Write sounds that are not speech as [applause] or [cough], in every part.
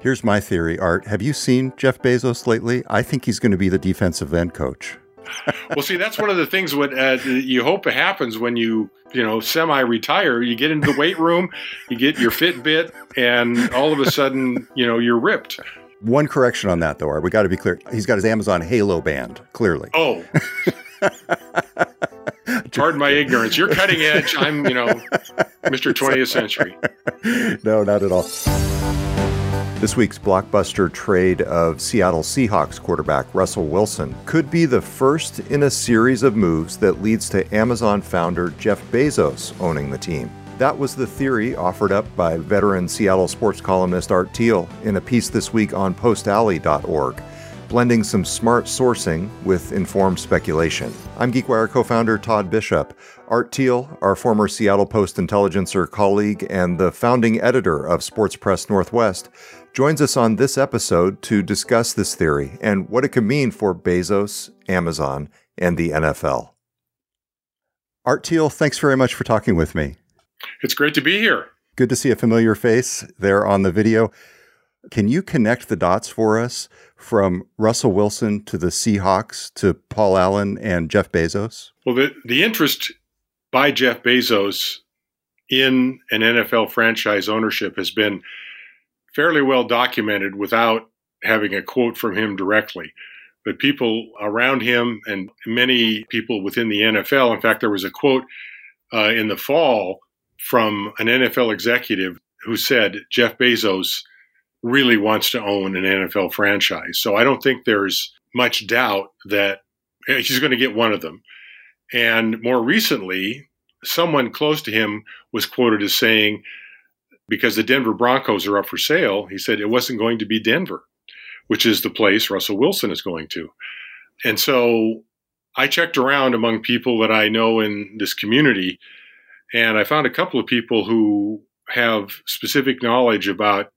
Here's my theory, Art. Have you seen Jeff Bezos lately? I think he's going to be the defensive end coach. [laughs] well, see, that's one of the things what uh, you hope happens when you, you know, semi-retire. You get into the weight room, you get your Fitbit, and all of a sudden, you know, you're ripped. One correction on that, though, Art. We got to be clear. He's got his Amazon Halo band, clearly. Oh. [laughs] Pardon my ignorance. You're cutting edge. I'm, you know, [laughs] Mr. 20th century. No, not at all. This week's blockbuster trade of Seattle Seahawks quarterback Russell Wilson could be the first in a series of moves that leads to Amazon founder Jeff Bezos owning the team. That was the theory offered up by veteran Seattle sports columnist Art Thiel in a piece this week on postalley.org, blending some smart sourcing with informed speculation. I'm GeekWire co founder Todd Bishop. Art Thiel, our former Seattle Post intelligencer colleague and the founding editor of Sports Press Northwest, joins us on this episode to discuss this theory and what it could mean for Bezos, Amazon, and the NFL. Art Thiel, thanks very much for talking with me. It's great to be here. Good to see a familiar face there on the video. Can you connect the dots for us from Russell Wilson to the Seahawks to Paul Allen and Jeff Bezos? Well, the, the interest by Jeff Bezos in an NFL franchise ownership has been fairly well documented without having a quote from him directly. But people around him and many people within the NFL, in fact, there was a quote uh, in the fall from an NFL executive who said Jeff Bezos really wants to own an NFL franchise. So I don't think there's much doubt that he's going to get one of them. And more recently, someone close to him was quoted as saying, because the Denver Broncos are up for sale, he said it wasn't going to be Denver, which is the place Russell Wilson is going to. And so I checked around among people that I know in this community and I found a couple of people who have specific knowledge about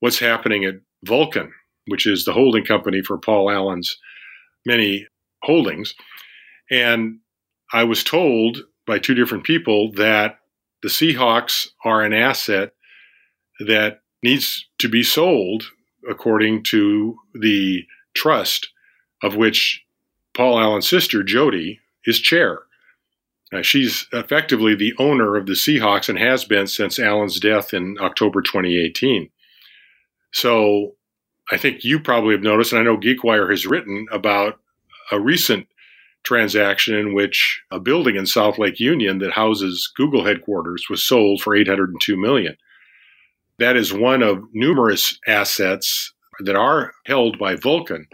what's happening at Vulcan, which is the holding company for Paul Allen's many holdings. And I was told by two different people that the Seahawks are an asset that needs to be sold according to the trust of which Paul Allen's sister, Jody, is chair. She's effectively the owner of the Seahawks and has been since Allen's death in October 2018. So I think you probably have noticed, and I know GeekWire has written about a recent transaction in which a building in South Lake Union that houses Google headquarters was sold for 802 million. That is one of numerous assets that are held by Vulcan,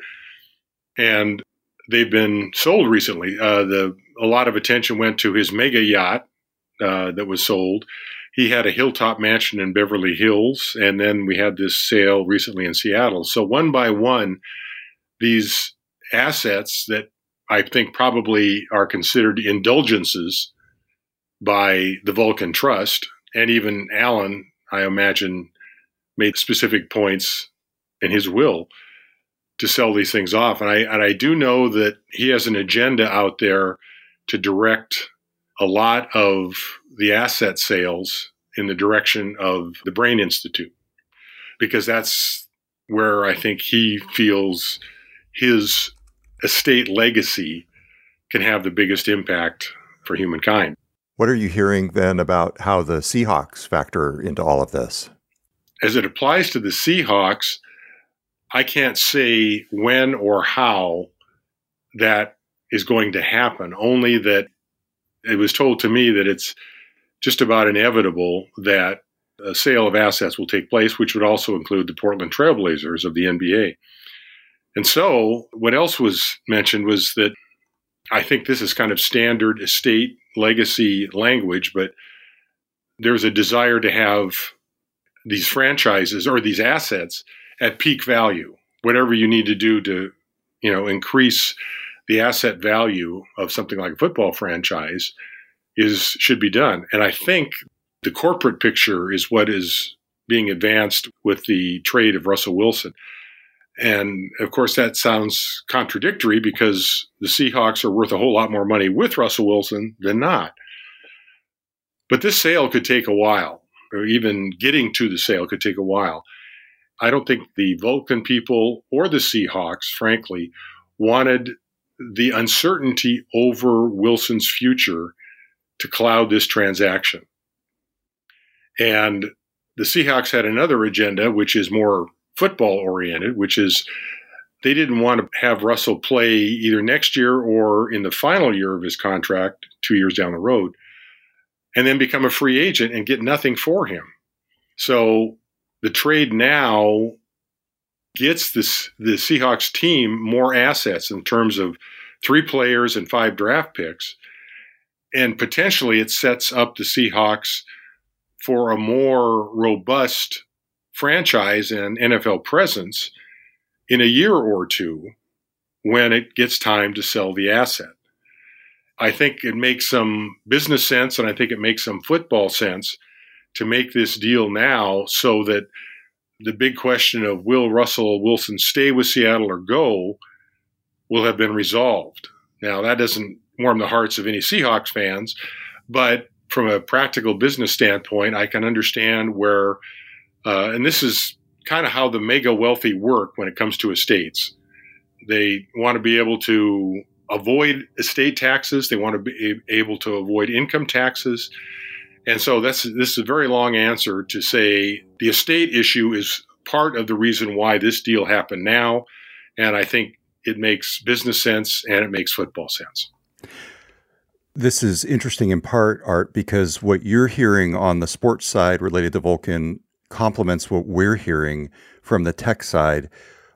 and they've been sold recently. Uh, the a lot of attention went to his mega yacht uh, that was sold. He had a hilltop mansion in Beverly Hills, and then we had this sale recently in Seattle. So one by one, these assets that I think probably are considered indulgences by the Vulcan Trust, and even Allen, I imagine, made specific points in his will to sell these things off. And I and I do know that he has an agenda out there to direct a lot of the asset sales in the direction of the Brain Institute, because that's where I think he feels his estate legacy can have the biggest impact for humankind. What are you hearing then about how the Seahawks factor into all of this? As it applies to the Seahawks, I can't say when or how that is going to happen, only that it was told to me that it's just about inevitable that a sale of assets will take place, which would also include the Portland Trailblazers of the NBA. And so, what else was mentioned was that I think this is kind of standard estate legacy language, but there's a desire to have these franchises or these assets at peak value, whatever you need to do to, you know, increase the asset value of something like a football franchise is should be done. And I think the corporate picture is what is being advanced with the trade of Russell Wilson. And of course, that sounds contradictory because the Seahawks are worth a whole lot more money with Russell Wilson than not. But this sale could take a while, or even getting to the sale could take a while. I don't think the Vulcan people or the Seahawks, frankly, wanted the uncertainty over Wilson's future to cloud this transaction. And the Seahawks had another agenda, which is more football oriented, which is they didn't want to have Russell play either next year or in the final year of his contract, two years down the road, and then become a free agent and get nothing for him. So the trade now gets this the Seahawks team more assets in terms of three players and five draft picks. And potentially it sets up the Seahawks for a more robust franchise and NFL presence in a year or two when it gets time to sell the asset. I think it makes some business sense and I think it makes some football sense to make this deal now so that the big question of will Russell Wilson stay with Seattle or go will have been resolved. Now, that doesn't warm the hearts of any Seahawks fans, but from a practical business standpoint, I can understand where, uh, and this is kind of how the mega wealthy work when it comes to estates. They want to be able to avoid estate taxes. They want to be able to avoid income taxes. And so that's this is a very long answer to say the estate issue is part of the reason why this deal happened now. And I think it makes business sense and it makes football sense. This is interesting in part, Art, because what you're hearing on the sports side related to Vulcan complements what we're hearing from the tech side.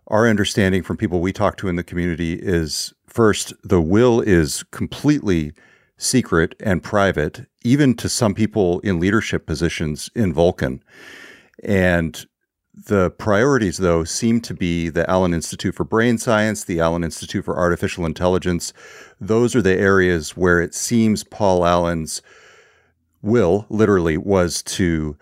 Our understanding from people we talk to in the community is first, the will is completely secret and private, even to some people in leadership positions in Vulcan. And the priorities, though, seem to be the Allen Institute for Brain Science, the Allen Institute for Artificial Intelligence. Those are the areas where it seems Paul Allen's will literally was to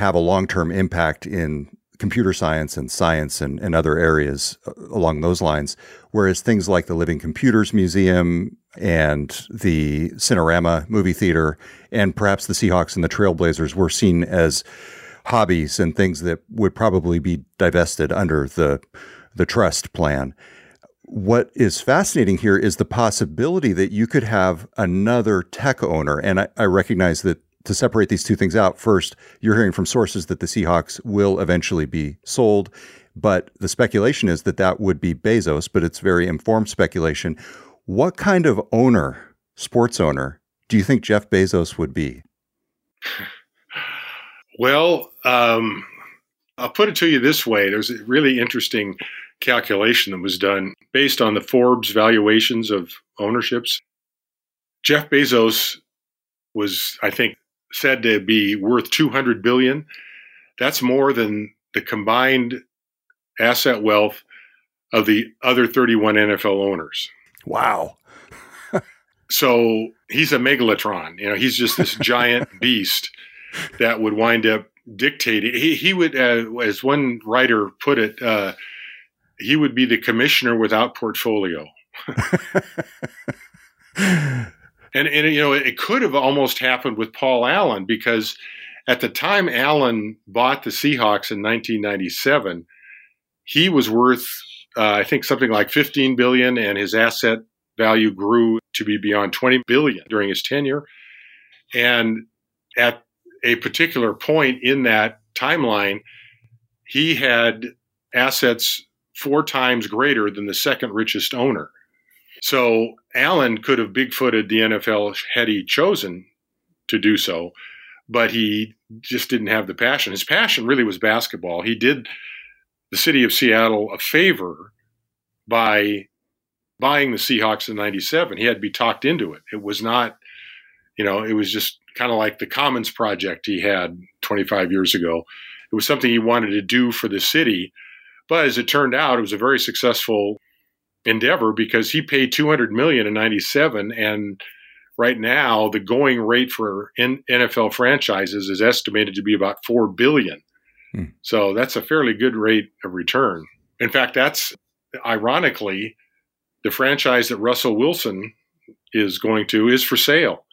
have a long term impact in computer science and science and, and other areas uh, along those lines. Whereas things like the Living Computers Museum and the Cinerama movie theater and perhaps the Seahawks and the Trailblazers were seen as hobbies and things that would probably be divested under the the trust plan. What is fascinating here is the possibility that you could have another tech owner. And I, I recognize that to separate these two things out, first, you're hearing from sources that the Seahawks will eventually be sold. But the speculation is that that would be Bezos, but it's very informed speculation. What kind of owner, sports owner, do you think Jeff Bezos would be? [sighs] Well, um, I'll put it to you this way there's a really interesting calculation that was done based on the Forbes valuations of ownerships. Jeff Bezos was, I think, said to be worth 200 billion. That's more than the combined asset wealth of the other 31 NFL owners. Wow. [laughs] so he's a megalotron. You know, he's just this [laughs] giant beast that would wind up dictating. He, he would, uh, as one writer put it, uh, he would be the commissioner without portfolio. [laughs] and, and, you know, it could have almost happened with Paul Allen because at the time Allen bought the Seahawks in 1997, he was worth, uh, I think, something like 15 billion, and his asset value grew to be beyond 20 billion during his tenure. And at a particular point in that timeline, he had assets four times greater than the second richest owner. So Allen could have bigfooted the NFL had he chosen to do so, but he just didn't have the passion. His passion really was basketball. He did the city of Seattle a favor by buying the Seahawks in 97. He had to be talked into it. It was not, you know, it was just kind of like the Commons project he had 25 years ago. It was something he wanted to do for the city. But as it turned out, it was a very successful endeavor because he paid 200 million in 97 and right now the going rate for NFL franchises is estimated to be about 4 billion. Hmm. So that's a fairly good rate of return. In fact, that's ironically the franchise that Russell Wilson is going to is for sale.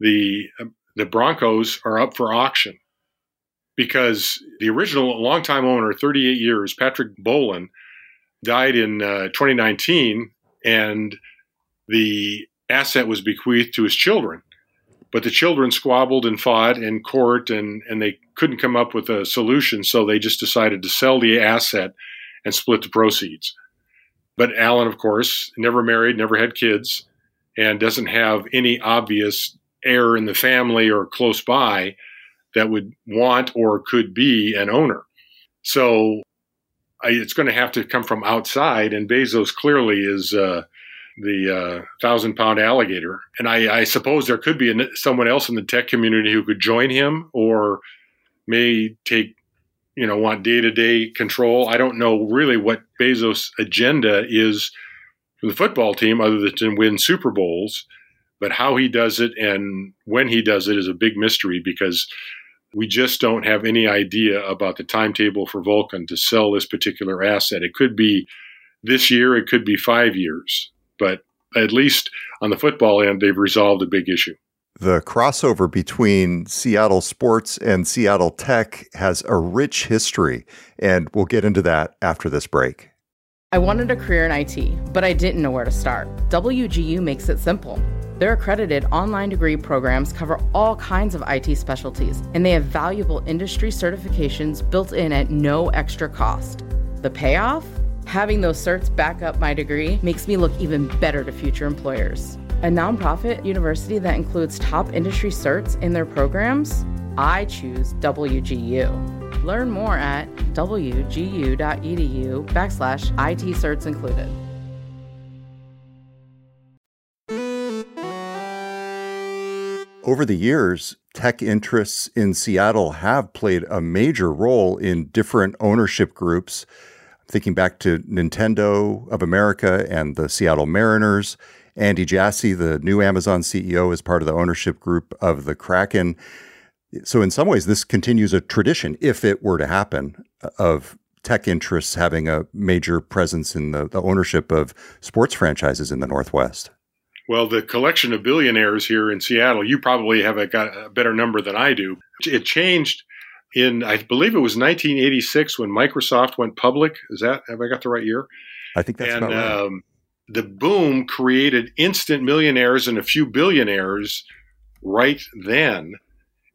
The the Broncos are up for auction. because the original longtime owner, 38 years, Patrick Bowlen, died in uh, 2019, and the asset was bequeathed to his children. But the children squabbled and fought in court, and, and they couldn't come up with a solution, so they just decided to sell the asset and split the proceeds. But Allen, of course, never married, never had kids, and doesn't have any obvious heir in the family or close by that would want or could be an owner. So I, it's going to have to come from outside, and Bezos clearly is uh, the uh, thousand pound alligator. And I, I suppose there could be someone else in the tech community who could join him or may take, you know, want day to day control. I don't know really what Bezos' agenda is for the football team other than to win Super Bowls. But how he does it and when he does it is a big mystery because we just don't have any idea about the timetable for Vulcan to sell this particular asset. It could be this year, it could be five years, but at least on the football end, they've resolved a big issue. The crossover between Seattle sports and Seattle tech has a rich history, and we'll get into that after this break. I wanted a career in IT, but I didn't know where to start. WGU makes it simple. Their accredited online degree programs cover all kinds of IT specialties, and they have valuable industry certifications built in at no extra cost. The payoff? Having those certs back up my degree makes me look even better to future employers. A nonprofit university that includes top industry certs in their programs? I choose WGU. Learn more at wgu.edu backslash IT certs included. Over the years, tech interests in Seattle have played a major role in different ownership groups. Thinking back to Nintendo of America and the Seattle Mariners, Andy Jassy, the new Amazon CEO, is part of the ownership group of the Kraken. So, in some ways, this continues a tradition, if it were to happen, of tech interests having a major presence in the, the ownership of sports franchises in the Northwest. Well, the collection of billionaires here in Seattle, you probably have a, got a better number than I do. It changed in, I believe it was 1986 when Microsoft went public. Is that, have I got the right year? I think that's and, about right. Um, the boom created instant millionaires and a few billionaires right then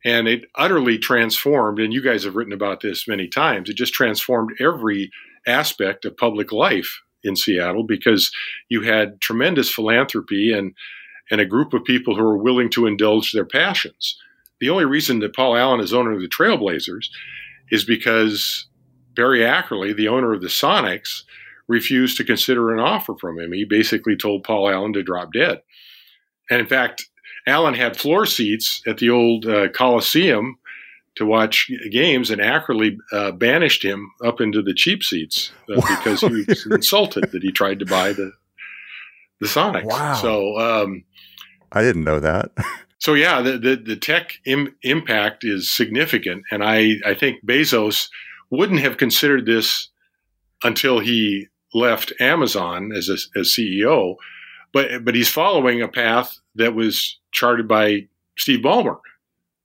and it utterly transformed and you guys have written about this many times it just transformed every aspect of public life in Seattle because you had tremendous philanthropy and and a group of people who were willing to indulge their passions. The only reason that Paul Allen is owner of the Trailblazers is because Barry Ackerley, the owner of the Sonics, refused to consider an offer from him. He basically told Paul Allen to drop dead. And in fact, Allen had floor seats at the old uh, Coliseum to watch games, and Ackerley uh, banished him up into the cheap seats uh, because he was [laughs] insulted that he tried to buy the the Sonics. Wow! So um, I didn't know that. [laughs] so yeah, the the, the tech Im- impact is significant, and I I think Bezos wouldn't have considered this until he left Amazon as a, as CEO, but but he's following a path that was charted by Steve Ballmer,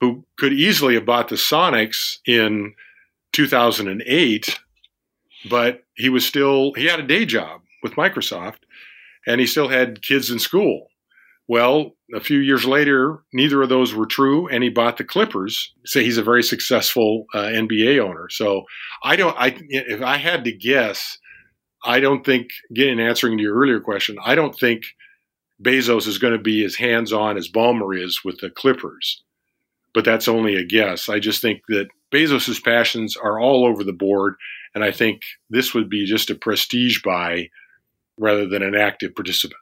who could easily have bought the Sonics in 2008, but he was still, he had a day job with Microsoft and he still had kids in school. Well, a few years later, neither of those were true, and he bought the Clippers. So he's a very successful uh, NBA owner. So I don't. I if I had to guess, I don't think. Again, answering to your earlier question, I don't think Bezos is going to be as hands on as Ballmer is with the Clippers. But that's only a guess. I just think that Bezos's passions are all over the board, and I think this would be just a prestige buy rather than an active participant.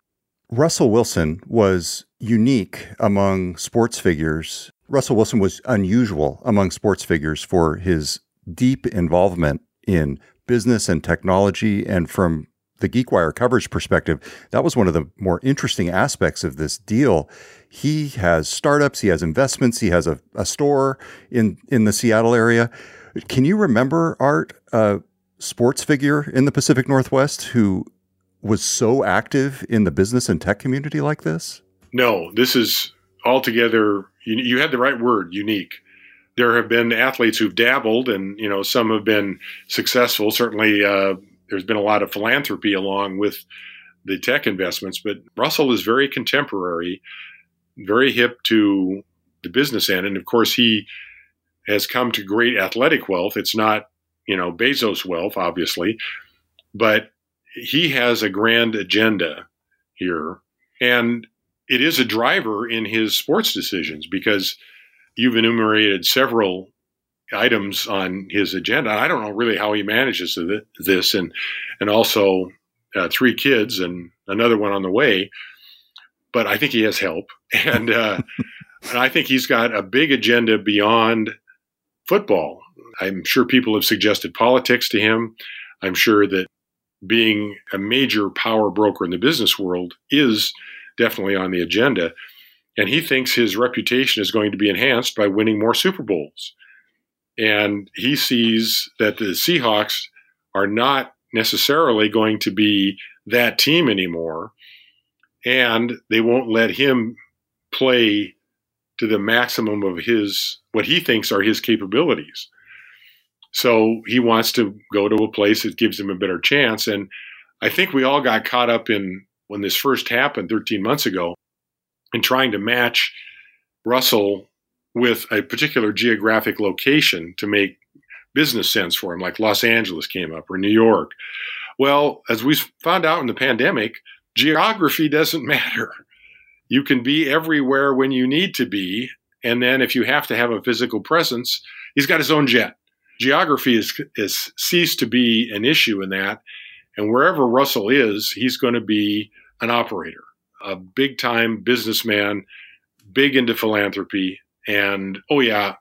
Russell Wilson was unique among sports figures. Russell Wilson was unusual among sports figures for his deep involvement in business and technology and from the GeekWire coverage perspective, that was one of the more interesting aspects of this deal. He has startups, he has investments, he has a, a store in, in the Seattle area. Can you remember, Art, a sports figure in the Pacific Northwest who was so active in the business and tech community like this? No, this is altogether, you, you had the right word, unique. there have been athletes who've dabbled, and you know some have been successful. Certainly, uh, there's been a lot of philanthropy along with the tech investments, but Russell is very contemporary, very hip to the business end, and of course he has come to great athletic wealth. It's not you know Bezos wealth, obviously, but he has a grand agenda here, and it is a driver in his sports decisions because you've enumerated several items on his agenda. I don't know really how he manages this, and and also uh, three kids and another one on the way. But I think he has help, [laughs] and uh, and I think he's got a big agenda beyond football. I'm sure people have suggested politics to him. I'm sure that being a major power broker in the business world is definitely on the agenda. And he thinks his reputation is going to be enhanced by winning more Super Bowls. And he sees that the Seahawks are not necessarily going to be that team anymore. And they won't let him play to the maximum of his, what he thinks are his capabilities. So he wants to go to a place that gives him a better chance. And I think we all got caught up in when this first happened 13 months ago in trying to match Russell with a particular geographic location to make business sense for him, like Los Angeles came up or New York. Well, as we found out in the pandemic, geography doesn't [laughs] matter. You can be everywhere when you need to be. And then if you have to have a physical presence, he's got his own jet. Geography is, is ceased to be an issue in that. And wherever Russell is, he's going to be an operator, a big time businessman, big into philanthropy. And oh, yeah,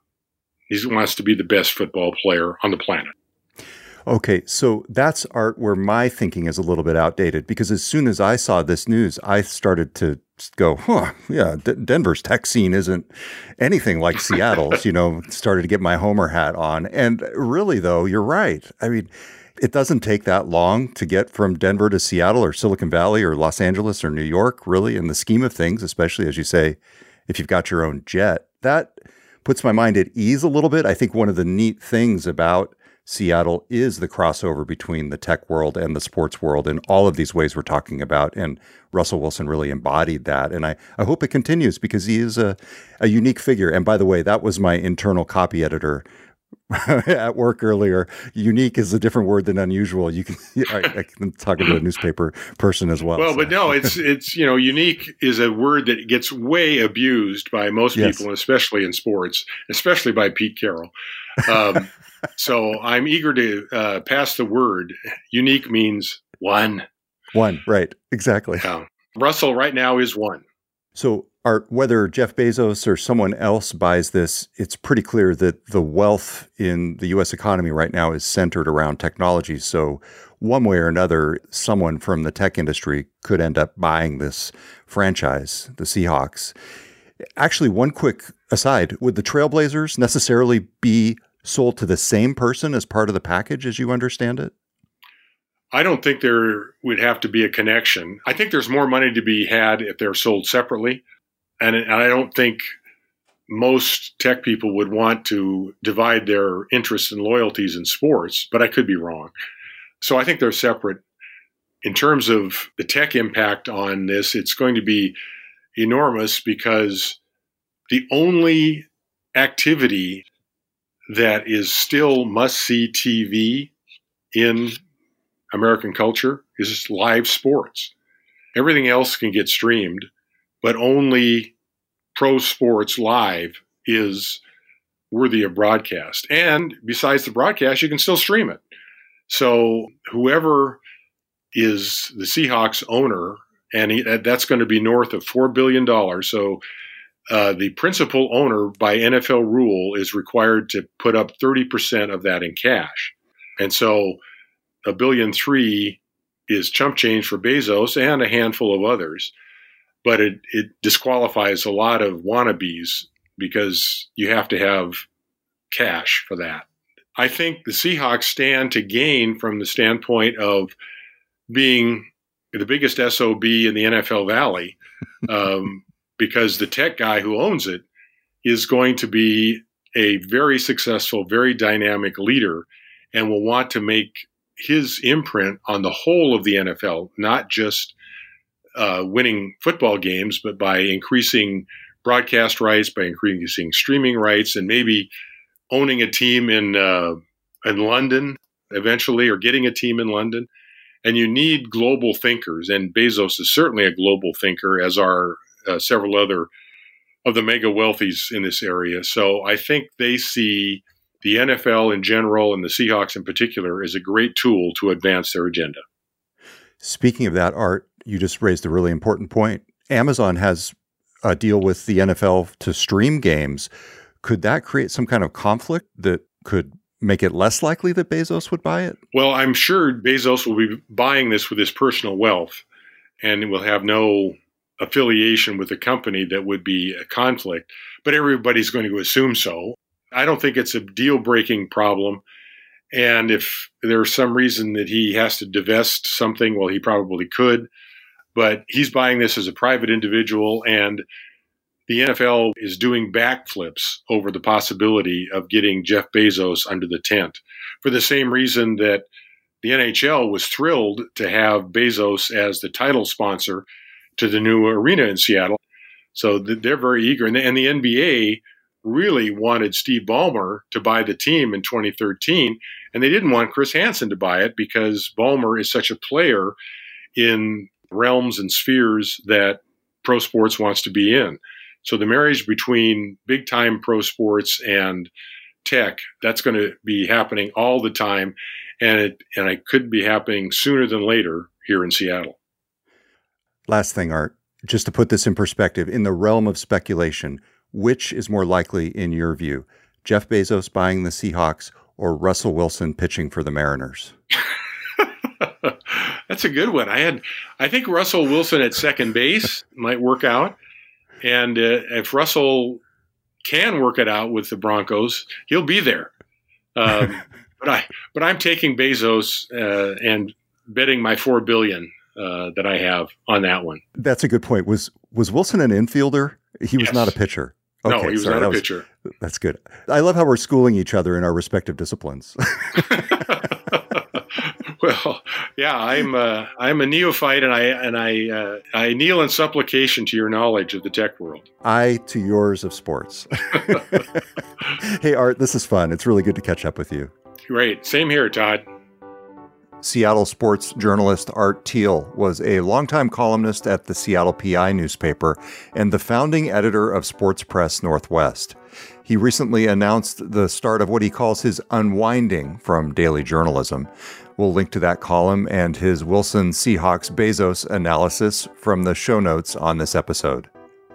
he wants to be the best football player on the planet. Okay, so that's art where my thinking is a little bit outdated because as soon as I saw this news, I started to go, huh, yeah, D- Denver's tech scene isn't anything like Seattle's, you know, started to get my Homer hat on. And really, though, you're right. I mean, it doesn't take that long to get from Denver to Seattle or Silicon Valley or Los Angeles or New York, really, in the scheme of things, especially as you say, if you've got your own jet. That puts my mind at ease a little bit. I think one of the neat things about Seattle is the crossover between the tech world and the sports world in all of these ways we're talking about. And Russell Wilson really embodied that. And I, I hope it continues because he is a, a unique figure. And by the way, that was my internal copy editor [laughs] at work earlier. Unique is a different word than unusual. You can [laughs] I, I can talk to a newspaper person as well. Well, so. but no, it's it's you know unique is a word that gets way abused by most yes. people, especially in sports, especially by Pete Carroll. Um, [laughs] so I'm eager to uh, pass the word. Unique means one. One, right? Exactly. Yeah. Russell right now is one. So Art, whether Jeff Bezos or someone else buys this, it's pretty clear that the wealth in the US economy right now is centered around technology. So, one way or another, someone from the tech industry could end up buying this franchise, the Seahawks. Actually, one quick aside would the Trailblazers necessarily be sold to the same person as part of the package as you understand it? I don't think there would have to be a connection. I think there's more money to be had if they're sold separately and, I don't think most tech people would want to divide their interests and loyalties in sports, but I could be wrong. So I think they're separate. In terms of the tech impact on this, it's going to be enormous because the only activity that is still must see TV in American culture is live sports. Everything else can get streamed but only pro sports live is worthy of broadcast. And besides the broadcast, you can still stream it. So whoever is the Seahawks owner, and he, that's going to be north of $4 billion. So uh, the principal owner by NFL rule is required to put up 30% of that in cash. And so a billion three is chump change for Bezos and a handful of others but it, it disqualifies a lot of wannabes because you have to have cash for that. I think the Seahawks stand to gain from the standpoint of being the biggest SOB in the NFL Valley [laughs] um, because the tech guy who owns it is going to be a very successful, very dynamic leader and will want to make his imprint on the whole of the NFL, not just uh, winning football games, but by increasing broadcast rights, by increasing streaming rights, and maybe owning a team in uh, in London eventually, or getting a team in London. And you need global thinkers, and Bezos is certainly a global thinker, as are uh, several other of the mega wealthies in this area. So I think they see the NFL in general and the Seahawks in particular as a great tool to advance their agenda. Speaking of that, Art, you just raised a really important point. Amazon has a deal with the NFL to stream games. Could that create some kind of conflict that could make it less likely that Bezos would buy it? Well, I'm sure Bezos will be buying this with his personal wealth and will have no affiliation with a company that would be a conflict, but everybody's going to assume so. I don't think it's a deal breaking problem. And if there's some reason that he has to divest something, well, he probably could. But he's buying this as a private individual, and the NFL is doing backflips over the possibility of getting Jeff Bezos under the tent for the same reason that the NHL was thrilled to have Bezos as the title sponsor to the new arena in Seattle. So they're very eager. And the, NBA really wanted Steve Ballmer to buy the team in 2013, and they didn't want Chris Hansen to buy it because Ballmer is such a player in realms and spheres that pro sports wants to be in. So the marriage between big time pro sports and tech, that's going to be happening all the time. And it, and it could be happening sooner than later here in Seattle. Last thing, Art, just to put this in perspective, in the realm of speculation, which is more likely in your view? Jeff Bezos buying the Seahawks or Russell Wilson pitching for the Mariners? [laughs] [laughs] That's a good one. I had, I think Russell Wilson at second base might work out, and uh, if Russell can work it out with the Broncos, he'll be there. Um, [laughs] but I, but I'm taking Bezos uh, and betting my four billion uh, that I have on that one. That's a good point. Was was Wilson an infielder? He was yes. not a pitcher. Okay, no, he was sorry, not a pitcher. Was, that's good. I love how we're schooling each other in our respective disciplines. [laughs] [laughs] well, yeah, I'm uh, I'm a neophyte, and I and I uh, I kneel in supplication to your knowledge of the tech world. I to yours of sports. [laughs] hey, Art, this is fun. It's really good to catch up with you. Great. Same here, Todd. Seattle sports journalist Art Thiel was a longtime columnist at the Seattle PI newspaper and the founding editor of Sports Press Northwest. He recently announced the start of what he calls his unwinding from daily journalism. We'll link to that column and his Wilson Seahawks Bezos analysis from the show notes on this episode.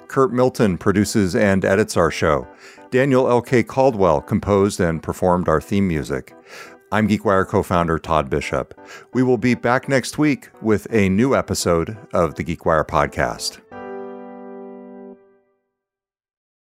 Curt Milton produces and edits our show. Daniel L.K. Caldwell composed and performed our theme music. I'm GeekWire co founder Todd Bishop. We will be back next week with a new episode of the GeekWire podcast.